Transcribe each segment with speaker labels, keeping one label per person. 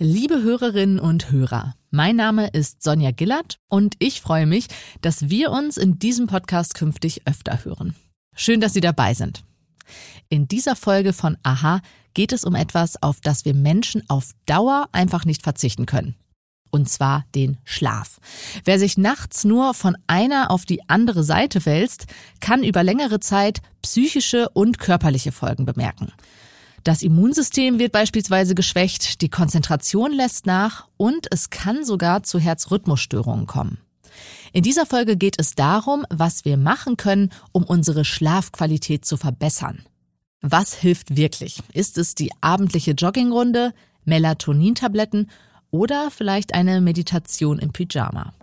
Speaker 1: Liebe Hörerinnen und Hörer, mein Name ist Sonja Gillert und ich freue mich, dass wir uns in diesem Podcast künftig öfter hören. Schön, dass Sie dabei sind. In dieser Folge von Aha geht es um etwas, auf das wir Menschen auf Dauer einfach nicht verzichten können. Und zwar den Schlaf. Wer sich nachts nur von einer auf die andere Seite wälzt, kann über längere Zeit psychische und körperliche Folgen bemerken. Das Immunsystem wird beispielsweise geschwächt, die Konzentration lässt nach und es kann sogar zu Herzrhythmusstörungen kommen. In dieser Folge geht es darum, was wir machen können, um unsere Schlafqualität zu verbessern. Was hilft wirklich? Ist es die abendliche Joggingrunde, Melatonintabletten oder vielleicht eine Meditation im Pyjama?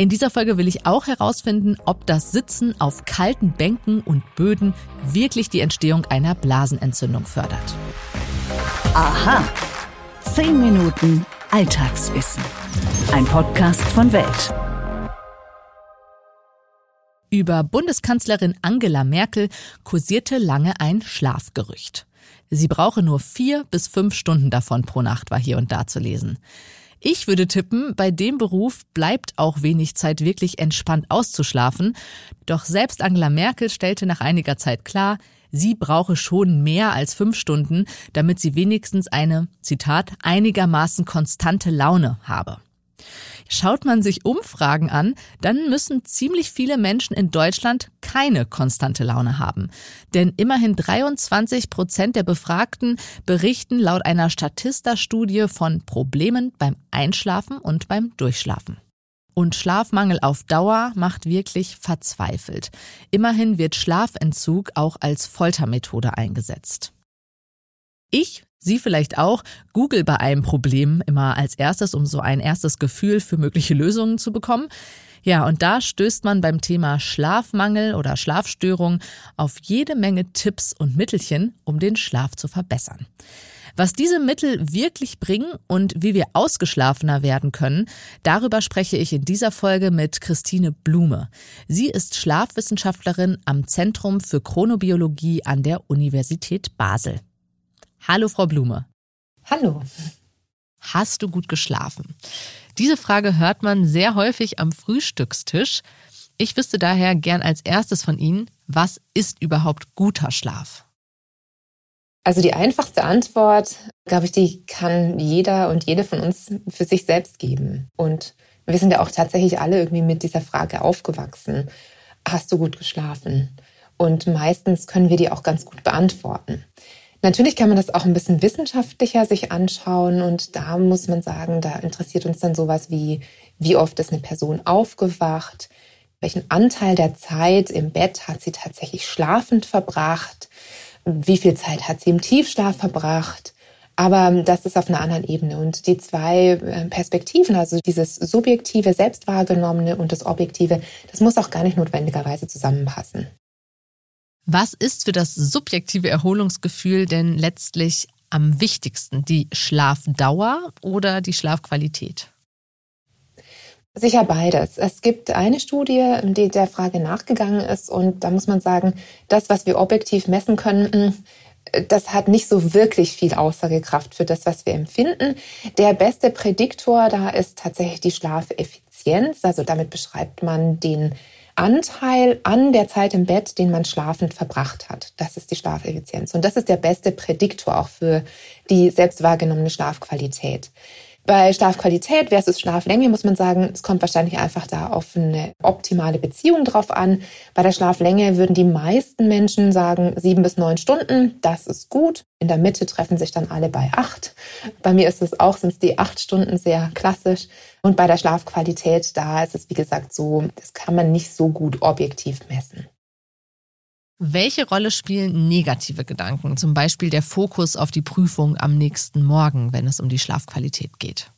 Speaker 1: In dieser Folge will ich auch herausfinden, ob das Sitzen auf kalten Bänken und Böden wirklich die Entstehung einer Blasenentzündung fördert.
Speaker 2: Aha. Zehn Minuten Alltagswissen. Ein Podcast von Welt.
Speaker 1: Über Bundeskanzlerin Angela Merkel kursierte lange ein Schlafgerücht. Sie brauche nur vier bis fünf Stunden davon pro Nacht, war hier und da zu lesen. Ich würde tippen, bei dem Beruf bleibt auch wenig Zeit wirklich entspannt auszuschlafen. Doch selbst Angela Merkel stellte nach einiger Zeit klar, sie brauche schon mehr als fünf Stunden, damit sie wenigstens eine, Zitat, einigermaßen konstante Laune habe. Schaut man sich Umfragen an, dann müssen ziemlich viele Menschen in Deutschland keine konstante Laune haben. Denn immerhin 23 Prozent der Befragten berichten laut einer Statista-Studie von Problemen beim Einschlafen und beim Durchschlafen. Und Schlafmangel auf Dauer macht wirklich verzweifelt. Immerhin wird Schlafentzug auch als Foltermethode eingesetzt. Ich Sie vielleicht auch, Google bei einem Problem immer als erstes, um so ein erstes Gefühl für mögliche Lösungen zu bekommen. Ja, und da stößt man beim Thema Schlafmangel oder Schlafstörung auf jede Menge Tipps und Mittelchen, um den Schlaf zu verbessern. Was diese Mittel wirklich bringen und wie wir ausgeschlafener werden können, darüber spreche ich in dieser Folge mit Christine Blume. Sie ist Schlafwissenschaftlerin am Zentrum für Chronobiologie an der Universität Basel. Hallo, Frau Blume.
Speaker 3: Hallo.
Speaker 1: Hast du gut geschlafen? Diese Frage hört man sehr häufig am Frühstückstisch. Ich wüsste daher gern als erstes von Ihnen, was ist überhaupt guter Schlaf?
Speaker 3: Also die einfachste Antwort, glaube ich, die kann jeder und jede von uns für sich selbst geben. Und wir sind ja auch tatsächlich alle irgendwie mit dieser Frage aufgewachsen. Hast du gut geschlafen? Und meistens können wir die auch ganz gut beantworten. Natürlich kann man das auch ein bisschen wissenschaftlicher sich anschauen und da muss man sagen, da interessiert uns dann sowas wie, wie oft ist eine Person aufgewacht, welchen Anteil der Zeit im Bett hat sie tatsächlich schlafend verbracht, wie viel Zeit hat sie im Tiefschlaf verbracht. Aber das ist auf einer anderen Ebene. Und die zwei äh, Perspektiven, also dieses subjektive, selbstwahrgenommene und das objektive, das muss auch gar nicht notwendigerweise zusammenpassen.
Speaker 1: Was ist für das subjektive Erholungsgefühl denn letztlich am wichtigsten? Die Schlafdauer oder die Schlafqualität?
Speaker 3: Sicher beides. Es gibt eine Studie, die der Frage nachgegangen ist und da muss man sagen, das, was wir objektiv messen können, das hat nicht so wirklich viel Aussagekraft für das, was wir empfinden. Der beste Prädiktor da ist tatsächlich die Schlafeffizienz. Also damit beschreibt man den Anteil an der Zeit im Bett, den man schlafend verbracht hat. Das ist die Schlafeffizienz. Und das ist der beste Prädiktor auch für die selbst wahrgenommene Schlafqualität. Bei Schlafqualität versus Schlaflänge muss man sagen, es kommt wahrscheinlich einfach da auf eine optimale Beziehung drauf an. Bei der Schlaflänge würden die meisten Menschen sagen, sieben bis neun Stunden, das ist gut. In der Mitte treffen sich dann alle bei acht. Bei mir ist es auch, sind es die acht Stunden sehr klassisch. Und bei der Schlafqualität, da ist es wie gesagt so, das kann man nicht so gut objektiv messen.
Speaker 1: Welche Rolle spielen negative Gedanken, zum Beispiel der Fokus auf die Prüfung am nächsten Morgen, wenn es um die Schlafqualität geht?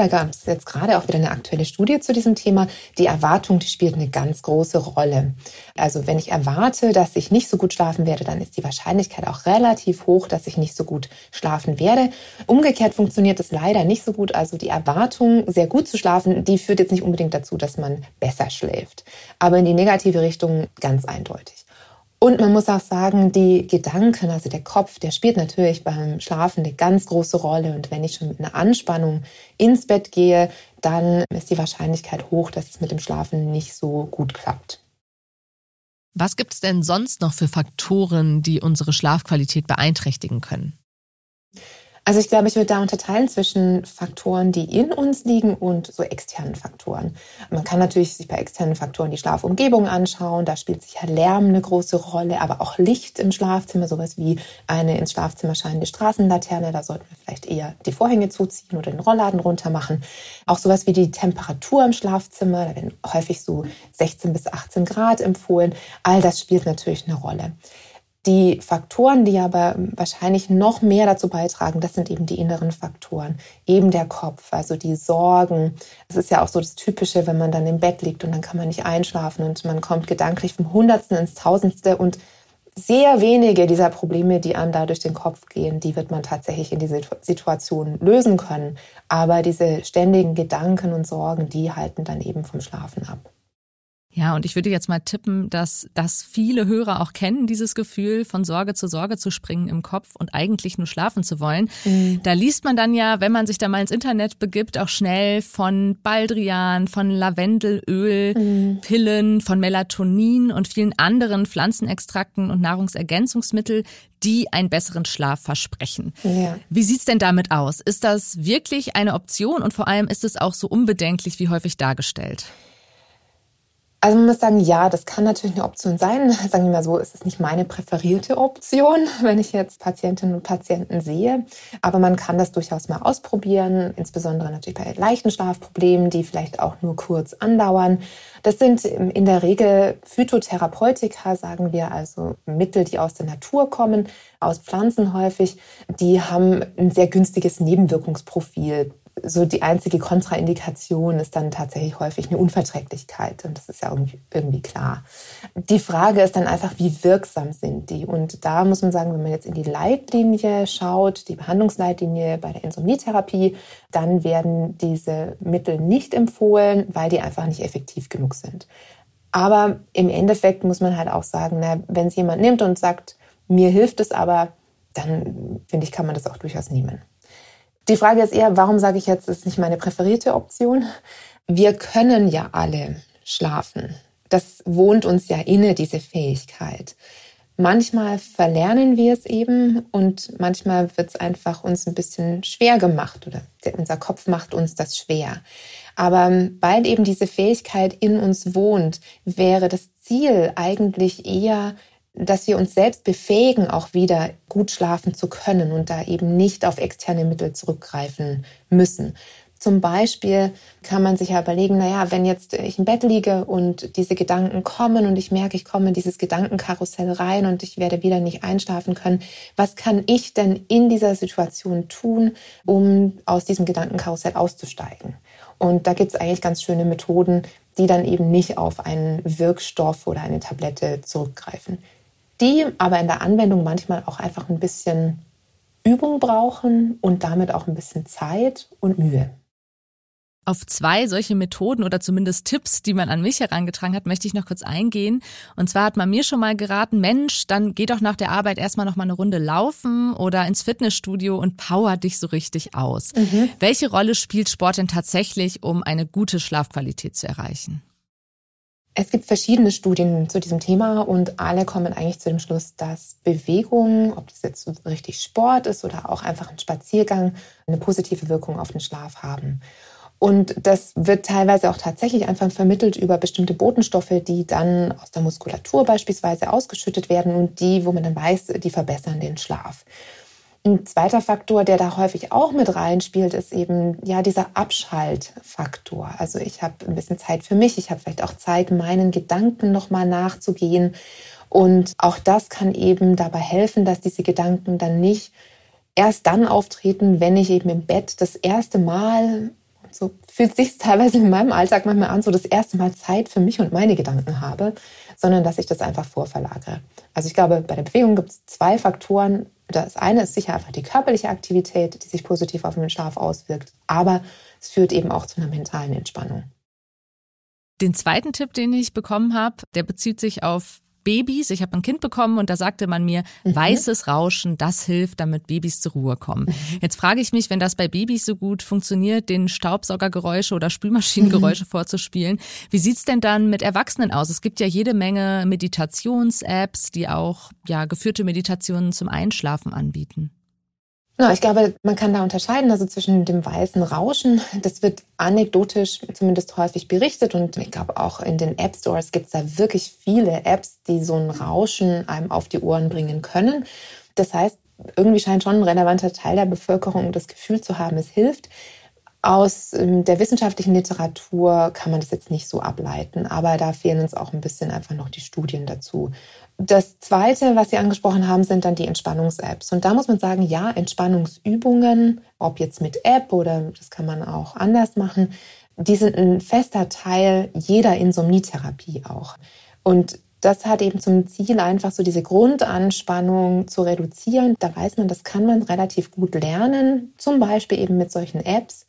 Speaker 3: Da gab es jetzt gerade auch wieder eine aktuelle Studie zu diesem Thema. Die Erwartung, die spielt eine ganz große Rolle. Also wenn ich erwarte, dass ich nicht so gut schlafen werde, dann ist die Wahrscheinlichkeit auch relativ hoch, dass ich nicht so gut schlafen werde. Umgekehrt funktioniert es leider nicht so gut. Also die Erwartung, sehr gut zu schlafen, die führt jetzt nicht unbedingt dazu, dass man besser schläft. Aber in die negative Richtung ganz eindeutig. Und man muss auch sagen, die Gedanken, also der Kopf, der spielt natürlich beim Schlafen eine ganz große Rolle. Und wenn ich schon mit einer Anspannung ins Bett gehe, dann ist die Wahrscheinlichkeit hoch, dass es mit dem Schlafen nicht so gut klappt.
Speaker 1: Was gibt es denn sonst noch für Faktoren, die unsere Schlafqualität beeinträchtigen können?
Speaker 3: Also ich glaube, ich würde da unterteilen zwischen Faktoren, die in uns liegen und so externen Faktoren. Man kann natürlich sich bei externen Faktoren die Schlafumgebung anschauen. Da spielt sicher Lärm eine große Rolle, aber auch Licht im Schlafzimmer, sowas wie eine ins Schlafzimmer scheinende Straßenlaterne. Da sollten wir vielleicht eher die Vorhänge zuziehen oder den Rollladen runter machen. Auch sowas wie die Temperatur im Schlafzimmer. Da werden häufig so 16 bis 18 Grad empfohlen. All das spielt natürlich eine Rolle. Die Faktoren, die aber wahrscheinlich noch mehr dazu beitragen, das sind eben die inneren Faktoren, eben der Kopf, also die Sorgen. Das ist ja auch so das Typische, wenn man dann im Bett liegt und dann kann man nicht einschlafen und man kommt gedanklich vom Hundertsten ins Tausendste und sehr wenige dieser Probleme, die einem da durch den Kopf gehen, die wird man tatsächlich in dieser Situation lösen können. Aber diese ständigen Gedanken und Sorgen, die halten dann eben vom Schlafen ab.
Speaker 1: Ja, und ich würde jetzt mal tippen, dass das viele Hörer auch kennen, dieses Gefühl, von Sorge zu Sorge zu springen im Kopf und eigentlich nur schlafen zu wollen. Mhm. Da liest man dann ja, wenn man sich da mal ins Internet begibt, auch schnell von Baldrian, von Lavendelöl, mhm. Pillen, von Melatonin und vielen anderen Pflanzenextrakten und Nahrungsergänzungsmittel, die einen besseren Schlaf versprechen. Ja. Wie sieht's denn damit aus? Ist das wirklich eine Option und vor allem ist es auch so unbedenklich wie häufig dargestellt?
Speaker 3: Also man muss sagen, ja, das kann natürlich eine Option sein. Sagen wir mal so, es ist nicht meine präferierte Option, wenn ich jetzt Patientinnen und Patienten sehe. Aber man kann das durchaus mal ausprobieren, insbesondere natürlich bei leichten Schlafproblemen, die vielleicht auch nur kurz andauern. Das sind in der Regel Phytotherapeutika, sagen wir, also Mittel, die aus der Natur kommen, aus Pflanzen häufig. Die haben ein sehr günstiges Nebenwirkungsprofil so die einzige Kontraindikation ist dann tatsächlich häufig eine Unverträglichkeit. Und das ist ja irgendwie, klar. Die Frage ist dann einfach, wie wirksam sind die? Und da muss man sagen, wenn man jetzt in die Leitlinie schaut, die Behandlungsleitlinie bei der Insomnietherapie, dann werden diese Mittel nicht empfohlen, weil die einfach nicht effektiv genug sind. Aber im Endeffekt muss man halt auch sagen, wenn es jemand nimmt und sagt, mir hilft es aber, dann finde ich, kann man das auch durchaus nehmen. Die Frage ist eher, warum sage ich jetzt, ist nicht meine präferierte Option? Wir können ja alle schlafen. Das wohnt uns ja inne, diese Fähigkeit. Manchmal verlernen wir es eben und manchmal wird es einfach uns ein bisschen schwer gemacht oder unser Kopf macht uns das schwer. Aber weil eben diese Fähigkeit in uns wohnt, wäre das Ziel eigentlich eher dass wir uns selbst befähigen, auch wieder gut schlafen zu können und da eben nicht auf externe Mittel zurückgreifen müssen. Zum Beispiel kann man sich ja überlegen, naja, wenn jetzt ich im Bett liege und diese Gedanken kommen und ich merke, ich komme in dieses Gedankenkarussell rein und ich werde wieder nicht einschlafen können, was kann ich denn in dieser Situation tun, um aus diesem Gedankenkarussell auszusteigen? Und da gibt es eigentlich ganz schöne Methoden, die dann eben nicht auf einen Wirkstoff oder eine Tablette zurückgreifen die aber in der Anwendung manchmal auch einfach ein bisschen Übung brauchen und damit auch ein bisschen Zeit und Mühe.
Speaker 1: Auf zwei solche Methoden oder zumindest Tipps, die man an mich herangetragen hat, möchte ich noch kurz eingehen. Und zwar hat man mir schon mal geraten, Mensch, dann geh doch nach der Arbeit erstmal noch mal eine Runde laufen oder ins Fitnessstudio und power dich so richtig aus. Mhm. Welche Rolle spielt Sport denn tatsächlich, um eine gute Schlafqualität zu erreichen?
Speaker 3: Es gibt verschiedene Studien zu diesem Thema und alle kommen eigentlich zu dem Schluss, dass Bewegung, ob das jetzt richtig Sport ist oder auch einfach ein Spaziergang, eine positive Wirkung auf den Schlaf haben. Und das wird teilweise auch tatsächlich einfach vermittelt über bestimmte Botenstoffe, die dann aus der Muskulatur beispielsweise ausgeschüttet werden und die, wo man dann weiß, die verbessern den Schlaf. Ein zweiter Faktor, der da häufig auch mit reinspielt, ist eben ja dieser Abschaltfaktor. Also ich habe ein bisschen Zeit für mich, ich habe vielleicht auch Zeit, meinen Gedanken nochmal nachzugehen. Und auch das kann eben dabei helfen, dass diese Gedanken dann nicht erst dann auftreten, wenn ich eben im Bett das erste Mal, so fühlt sich teilweise in meinem Alltag manchmal an, so das erste Mal Zeit für mich und meine Gedanken habe, sondern dass ich das einfach vorverlagere. Also ich glaube, bei der Bewegung gibt es zwei Faktoren. Das eine ist sicher einfach die körperliche Aktivität, die sich positiv auf den Schlaf auswirkt, aber es führt eben auch zu einer mentalen Entspannung.
Speaker 1: Den zweiten Tipp, den ich bekommen habe, der bezieht sich auf Babys. Ich habe ein Kind bekommen und da sagte man mir, mhm. weißes Rauschen, das hilft, damit Babys zur Ruhe kommen. Mhm. Jetzt frage ich mich, wenn das bei Babys so gut funktioniert, den Staubsaugergeräusche oder Spülmaschinengeräusche mhm. vorzuspielen, wie sieht's denn dann mit Erwachsenen aus? Es gibt ja jede Menge Meditations-Apps, die auch ja geführte Meditationen zum Einschlafen anbieten.
Speaker 3: Ja, ich glaube, man kann da unterscheiden, also zwischen dem weißen Rauschen, das wird anekdotisch zumindest häufig berichtet und ich glaube auch in den App Stores gibt es da wirklich viele Apps, die so ein Rauschen einem auf die Ohren bringen können. Das heißt, irgendwie scheint schon ein relevanter Teil der Bevölkerung das Gefühl zu haben, es hilft. Aus ähm, der wissenschaftlichen Literatur kann man das jetzt nicht so ableiten, aber da fehlen uns auch ein bisschen einfach noch die Studien dazu. Das Zweite, was Sie angesprochen haben, sind dann die Entspannungs-Apps. Und da muss man sagen, ja, Entspannungsübungen, ob jetzt mit App oder das kann man auch anders machen, die sind ein fester Teil jeder Insomnietherapie auch. Und das hat eben zum Ziel, einfach so diese Grundanspannung zu reduzieren. Da weiß man, das kann man relativ gut lernen, zum Beispiel eben mit solchen Apps.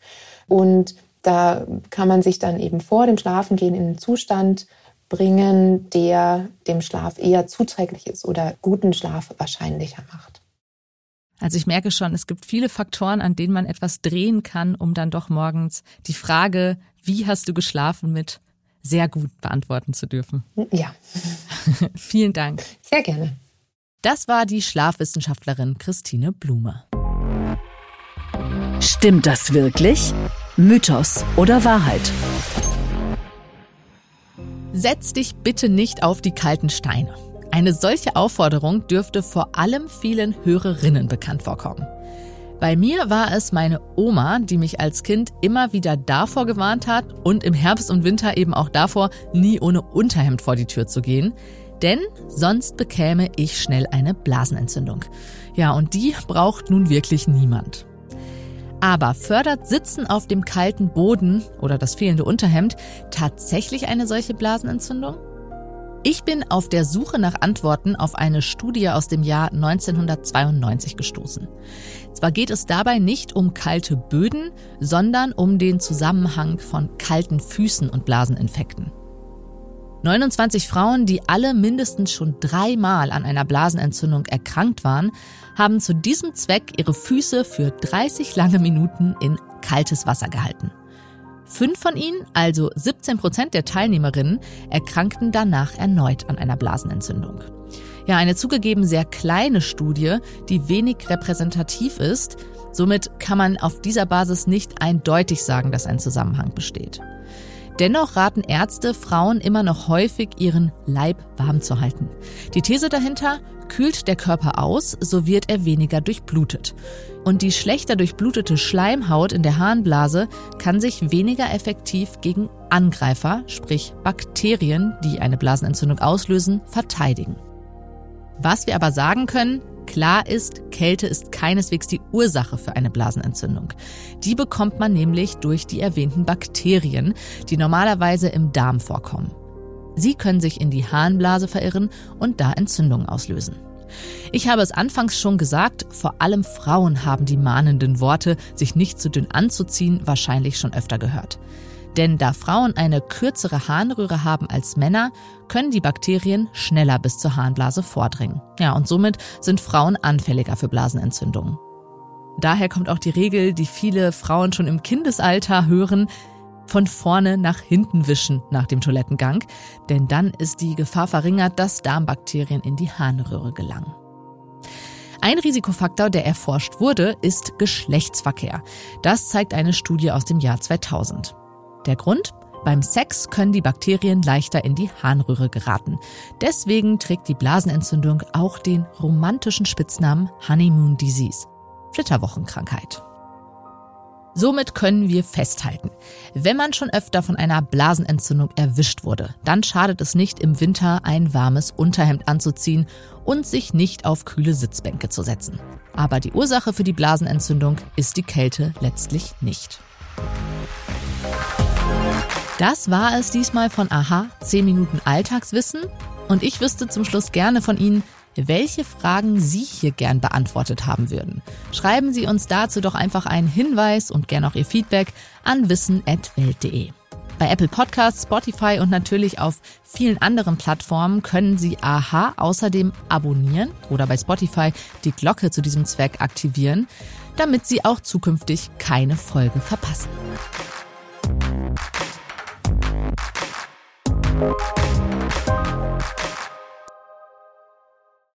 Speaker 3: Und da kann man sich dann eben vor dem Schlafengehen in einen Zustand bringen, der dem Schlaf eher zuträglich ist oder guten Schlaf wahrscheinlicher macht.
Speaker 1: Also ich merke schon, es gibt viele Faktoren, an denen man etwas drehen kann, um dann doch morgens die Frage, wie hast du geschlafen, mit sehr gut beantworten zu dürfen.
Speaker 3: Ja.
Speaker 1: Vielen Dank.
Speaker 3: Sehr gerne.
Speaker 1: Das war die Schlafwissenschaftlerin Christine Blume.
Speaker 2: Stimmt das wirklich? Mythos oder Wahrheit?
Speaker 1: Setz dich bitte nicht auf die kalten Steine. Eine solche Aufforderung dürfte vor allem vielen Hörerinnen bekannt vorkommen. Bei mir war es meine Oma, die mich als Kind immer wieder davor gewarnt hat und im Herbst und Winter eben auch davor, nie ohne Unterhemd vor die Tür zu gehen. Denn sonst bekäme ich schnell eine Blasenentzündung. Ja, und die braucht nun wirklich niemand. Aber fördert Sitzen auf dem kalten Boden oder das fehlende Unterhemd tatsächlich eine solche Blasenentzündung? Ich bin auf der Suche nach Antworten auf eine Studie aus dem Jahr 1992 gestoßen. Zwar geht es dabei nicht um kalte Böden, sondern um den Zusammenhang von kalten Füßen und Blaseninfekten. 29 Frauen, die alle mindestens schon dreimal an einer Blasenentzündung erkrankt waren, haben zu diesem Zweck ihre Füße für 30 lange Minuten in kaltes Wasser gehalten. Fünf von ihnen, also 17 Prozent der Teilnehmerinnen, erkrankten danach erneut an einer Blasenentzündung. Ja, eine zugegeben sehr kleine Studie, die wenig repräsentativ ist. Somit kann man auf dieser Basis nicht eindeutig sagen, dass ein Zusammenhang besteht. Dennoch raten Ärzte Frauen immer noch häufig, ihren Leib warm zu halten. Die These dahinter, kühlt der Körper aus, so wird er weniger durchblutet. Und die schlechter durchblutete Schleimhaut in der Harnblase kann sich weniger effektiv gegen Angreifer, sprich Bakterien, die eine Blasenentzündung auslösen, verteidigen. Was wir aber sagen können, Klar ist, Kälte ist keineswegs die Ursache für eine Blasenentzündung. Die bekommt man nämlich durch die erwähnten Bakterien, die normalerweise im Darm vorkommen. Sie können sich in die Harnblase verirren und da Entzündungen auslösen. Ich habe es anfangs schon gesagt, vor allem Frauen haben die mahnenden Worte, sich nicht zu dünn anzuziehen, wahrscheinlich schon öfter gehört. Denn da Frauen eine kürzere Harnröhre haben als Männer, können die Bakterien schneller bis zur Harnblase vordringen. Ja, und somit sind Frauen anfälliger für Blasenentzündungen. Daher kommt auch die Regel, die viele Frauen schon im Kindesalter hören, von vorne nach hinten wischen nach dem Toilettengang, denn dann ist die Gefahr verringert, dass Darmbakterien in die Harnröhre gelangen. Ein Risikofaktor, der erforscht wurde, ist Geschlechtsverkehr. Das zeigt eine Studie aus dem Jahr 2000. Der Grund? Beim Sex können die Bakterien leichter in die Harnröhre geraten. Deswegen trägt die Blasenentzündung auch den romantischen Spitznamen Honeymoon Disease, Flitterwochenkrankheit. Somit können wir festhalten, wenn man schon öfter von einer Blasenentzündung erwischt wurde, dann schadet es nicht, im Winter ein warmes Unterhemd anzuziehen und sich nicht auf kühle Sitzbänke zu setzen. Aber die Ursache für die Blasenentzündung ist die Kälte letztlich nicht. Das war es diesmal von Aha, 10 Minuten Alltagswissen. Und ich wüsste zum Schluss gerne von Ihnen, welche Fragen Sie hier gern beantwortet haben würden. Schreiben Sie uns dazu doch einfach einen Hinweis und gern auch Ihr Feedback an wissen.welt.de. Bei Apple Podcasts, Spotify und natürlich auf vielen anderen Plattformen können Sie Aha außerdem abonnieren oder bei Spotify die Glocke zu diesem Zweck aktivieren, damit Sie auch zukünftig keine Folge verpassen. Thank